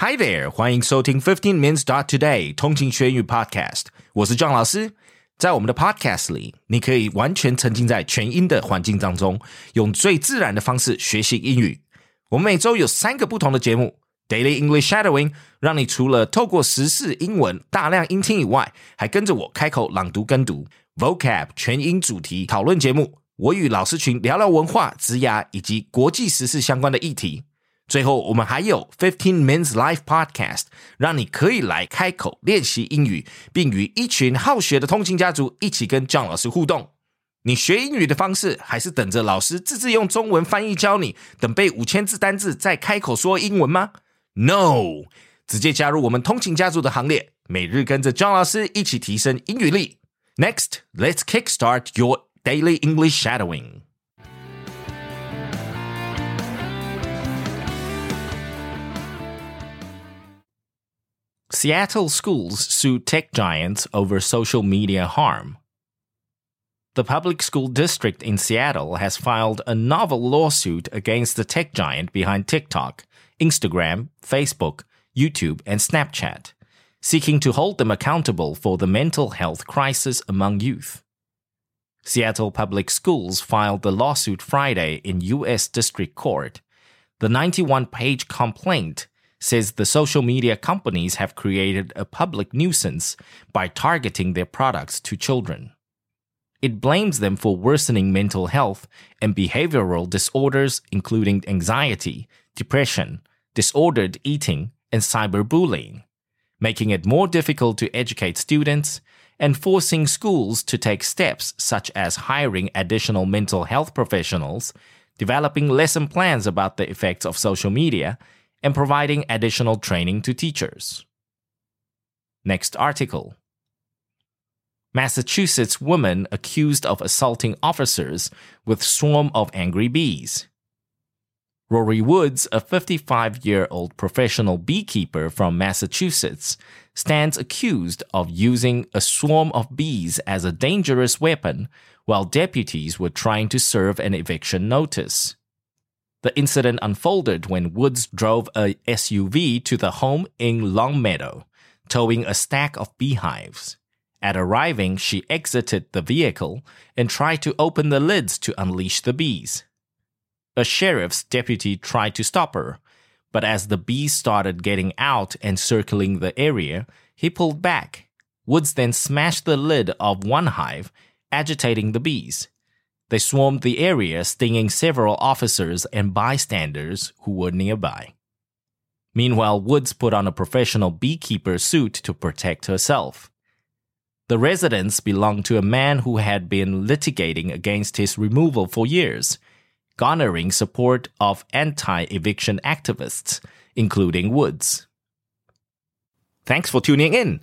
Hi there，欢迎收听 Fifteen Minutes Dot Today 通勤学英语 Podcast，我是庄老师。在我们的 Podcast 里，你可以完全沉浸在全英的环境当中，用最自然的方式学习英语。我们每周有三个不同的节目：Daily English Shadowing，让你除了透过时事英文大量音听以外，还跟着我开口朗读跟读；Vocab 全英主题讨论节目，我与老师群聊聊文化、职涯以及国际时事相关的议题。最后，我们还有 Fifteen Minutes Live Podcast，让你可以来开口练习英语，并与一群好学的通勤家族一起跟 John 老师互动。你学英语的方式，还是等着老师自制用中文翻译教你，等背五千字单字再开口说英文吗？No，直接加入我们通勤家族的行列，每日跟着 John 老师一起提升英语力。Next, let's kickstart your daily English shadowing. Seattle schools sue tech giants over social media harm. The public school district in Seattle has filed a novel lawsuit against the tech giant behind TikTok, Instagram, Facebook, YouTube, and Snapchat, seeking to hold them accountable for the mental health crisis among youth. Seattle Public Schools filed the lawsuit Friday in U.S. District Court. The 91 page complaint says the social media companies have created a public nuisance by targeting their products to children. It blames them for worsening mental health and behavioral disorders, including anxiety, depression, disordered eating, and cyberbullying, making it more difficult to educate students and forcing schools to take steps such as hiring additional mental health professionals, developing lesson plans about the effects of social media, and providing additional training to teachers. Next article. Massachusetts woman accused of assaulting officers with swarm of angry bees. Rorie Woods, a 55 year old professional beekeeper from Massachusetts, stands accused of using a swarm of bees as a dangerous weapon while deputies were trying to serve an eviction notice. The incident unfolded when Woods drove a SUV to the home in Longmeadow, towing a stack of beehives. At arriving, she exited the vehicle and tried to open the lids to unleash the bees. A sheriff's deputy tried to stop her, but as the bees started getting out and circling the area, he pulled back. Woods then smashed the lid of one hive, agitating the bees. They swarmed the area, stinging several officers and bystanders who were nearby. Meanwhile, Woods put on a professional beekeeper suit to protect herself. The residence belonged to a man who had been litigating against his removal for years, garnering support of anti eviction activists, including Woods. Thanks for tuning in.